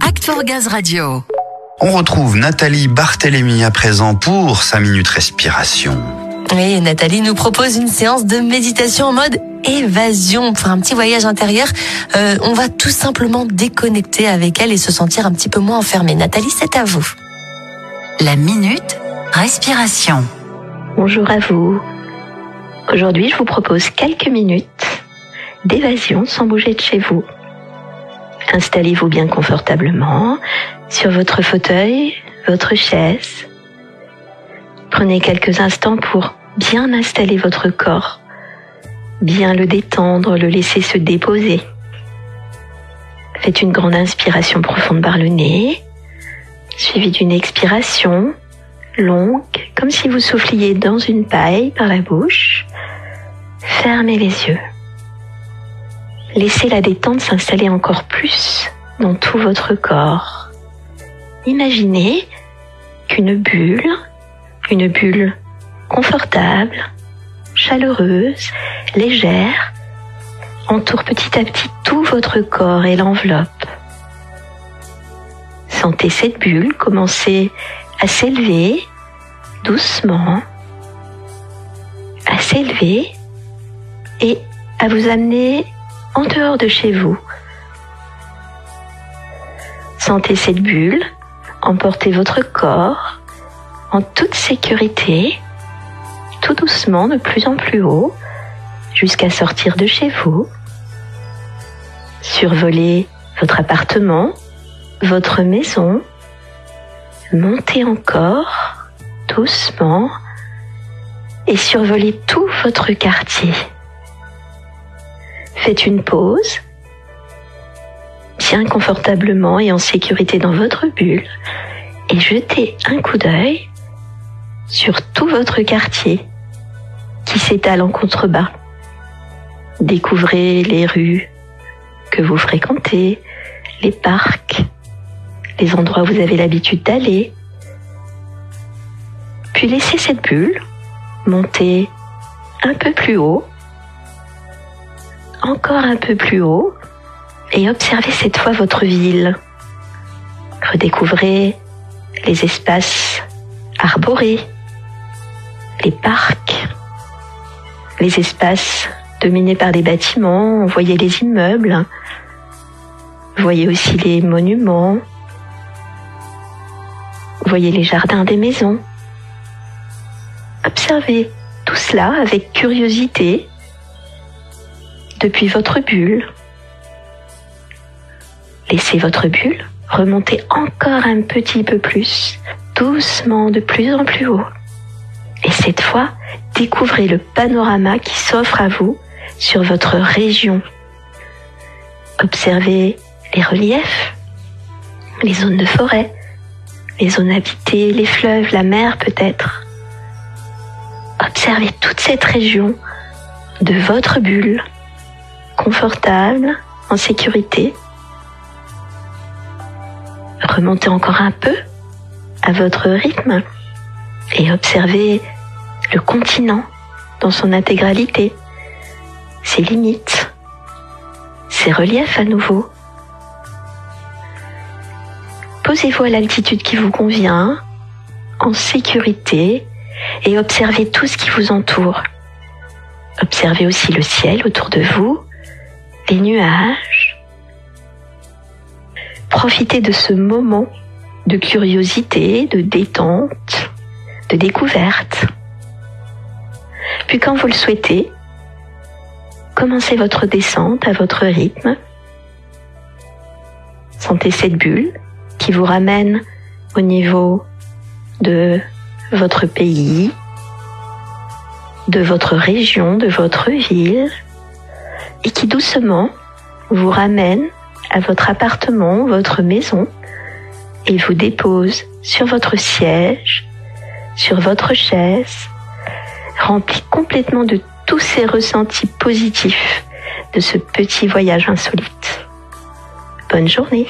Act for Gaz Radio. On retrouve Nathalie Barthélémy à présent pour sa minute respiration. Oui, Nathalie nous propose une séance de méditation en mode évasion pour un petit voyage intérieur. Euh, on va tout simplement déconnecter avec elle et se sentir un petit peu moins enfermé. Nathalie, c'est à vous. La minute respiration. Bonjour à vous. Aujourd'hui, je vous propose quelques minutes d'évasion sans bouger de chez vous. Installez-vous bien confortablement sur votre fauteuil, votre chaise. Prenez quelques instants pour bien installer votre corps, bien le détendre, le laisser se déposer. Faites une grande inspiration profonde par le nez, suivie d'une expiration longue, comme si vous souffliez dans une paille par la bouche. Fermez les yeux. Laissez la détente s'installer encore plus dans tout votre corps. Imaginez qu'une bulle, une bulle confortable, chaleureuse, légère, entoure petit à petit tout votre corps et l'enveloppe. Sentez cette bulle commencer à s'élever doucement, à s'élever et à vous amener en dehors de chez vous. Sentez cette bulle emporter votre corps en toute sécurité, tout doucement, de plus en plus haut, jusqu'à sortir de chez vous, survoler votre appartement, votre maison, monter encore doucement et survoler tout votre quartier. Faites une pause, bien confortablement et en sécurité dans votre bulle, et jetez un coup d'œil sur tout votre quartier qui s'étale en contrebas. Découvrez les rues que vous fréquentez, les parcs, les endroits où vous avez l'habitude d'aller. Puis laissez cette bulle monter un peu plus haut encore un peu plus haut et observez cette fois votre ville. Redécouvrez les espaces arborés, les parcs, les espaces dominés par des bâtiments, voyez les immeubles, voyez aussi les monuments, voyez les jardins des maisons. Observez tout cela avec curiosité depuis votre bulle. Laissez votre bulle remonter encore un petit peu plus, doucement, de plus en plus haut. Et cette fois, découvrez le panorama qui s'offre à vous sur votre région. Observez les reliefs, les zones de forêt, les zones habitées, les fleuves, la mer peut-être. Observez toute cette région de votre bulle confortable, en sécurité. Remontez encore un peu à votre rythme et observez le continent dans son intégralité, ses limites, ses reliefs à nouveau. Posez-vous à l'altitude qui vous convient, en sécurité, et observez tout ce qui vous entoure. Observez aussi le ciel autour de vous, les nuages. Profitez de ce moment de curiosité, de détente, de découverte. Puis quand vous le souhaitez, commencez votre descente à votre rythme. Sentez cette bulle qui vous ramène au niveau de votre pays, de votre région, de votre ville, et qui doucement vous ramène à votre appartement, votre maison, et vous dépose sur votre siège, sur votre chaise, rempli complètement de tous ces ressentis positifs de ce petit voyage insolite. Bonne journée